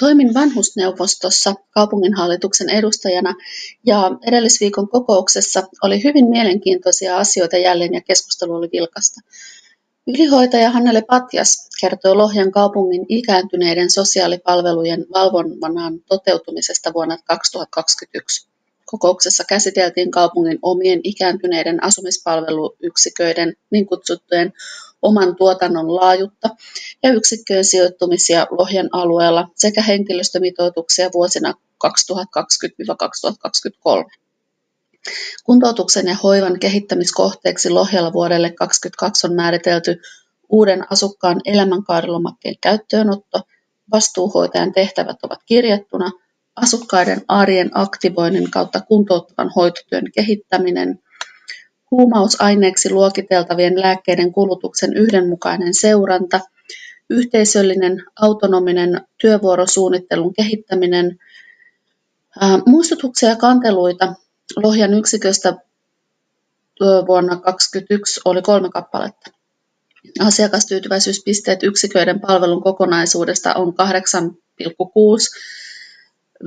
Toimin vanhusneuvostossa kaupunginhallituksen edustajana ja edellisviikon kokouksessa oli hyvin mielenkiintoisia asioita jälleen ja keskustelu oli vilkasta. Ylihoitaja Hannele Patjas kertoo Lohjan kaupungin ikääntyneiden sosiaalipalvelujen valvonnan toteutumisesta vuonna 2021. Kokouksessa käsiteltiin kaupungin omien ikääntyneiden asumispalveluyksiköiden niin kutsuttujen oman tuotannon laajuutta ja yksikköjen sijoittumisia Lohjan alueella sekä henkilöstömitoituksia vuosina 2020-2023. Kuntoutuksen ja hoivan kehittämiskohteeksi Lohjalla vuodelle 2022 on määritelty uuden asukkaan elämänkaarilomakkeen käyttöönotto, vastuuhoitajan tehtävät ovat kirjattuna, asukkaiden arjen aktivoinnin kautta kuntouttavan hoitotyön kehittäminen, huumausaineeksi luokiteltavien lääkkeiden kulutuksen yhdenmukainen seuranta, yhteisöllinen autonominen työvuorosuunnittelun kehittäminen, muistutuksia ja kanteluita Lohjan yksiköstä vuonna 2021 oli kolme kappaletta. Asiakastyytyväisyyspisteet yksiköiden palvelun kokonaisuudesta on 8,6,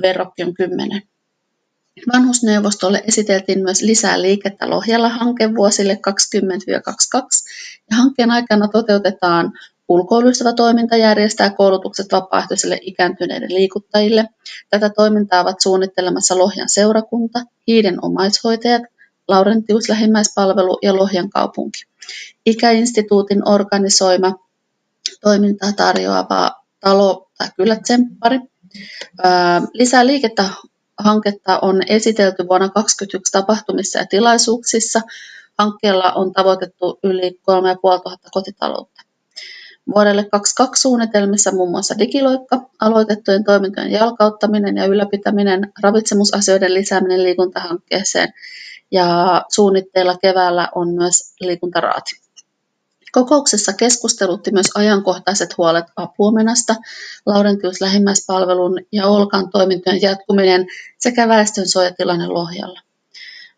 verrokki on 10. Vanhusneuvostolle esiteltiin myös lisää liikettä Lohjalla hanke vuosille 2020-2022 ja hankkeen aikana toteutetaan ulkoilustava toiminta järjestää koulutukset vapaaehtoisille ikääntyneiden liikuttajille. Tätä toimintaa ovat suunnittelemassa Lohjan seurakunta, Hiiden omaishoitajat, Laurentius lähimmäispalvelu ja Lohjan kaupunki. Ikäinstituutin organisoima toimintaa tarjoava talo tai kyllä tsemppari. Lisää liikettä hanketta on esitelty vuonna 2021 tapahtumissa ja tilaisuuksissa. Hankkeella on tavoitettu yli 3500 kotitaloutta. Vuodelle 22 suunnitelmissa muun muassa digiloikka, aloitettujen toimintojen jalkauttaminen ja ylläpitäminen, ravitsemusasioiden lisääminen liikuntahankkeeseen ja suunnitteilla keväällä on myös liikuntaraati. Kokouksessa keskustelutti myös ajankohtaiset huolet apuomenasta, Laurentius lähimmäispalvelun ja Olkan toimintojen jatkuminen sekä väestönsuojatilanne Lohjalla.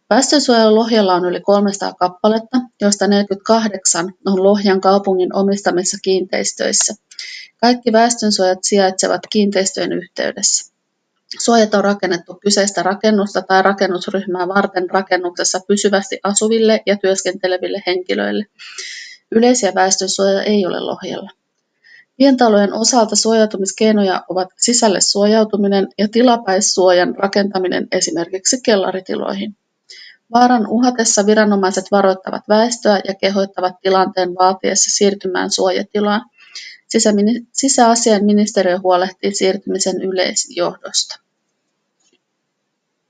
Väestönsuojelu Lohjalla on yli 300 kappaletta, joista 48 on Lohjan kaupungin omistamissa kiinteistöissä. Kaikki väestönsuojat sijaitsevat kiinteistöjen yhteydessä. Suojat on rakennettu kyseistä rakennusta tai rakennusryhmää varten rakennuksessa pysyvästi asuville ja työskenteleville henkilöille. Yleisiä väestönsuoja ei ole Lohjalla. Pientalojen osalta suojautumiskeinoja ovat sisälle suojautuminen ja tilapäissuojan rakentaminen esimerkiksi kellaritiloihin. Vaaran uhatessa viranomaiset varoittavat väestöä ja kehoittavat tilanteen vaatiessa siirtymään suojatilaan. Sisäasiainministeriö huolehtii siirtymisen yleisjohdosta.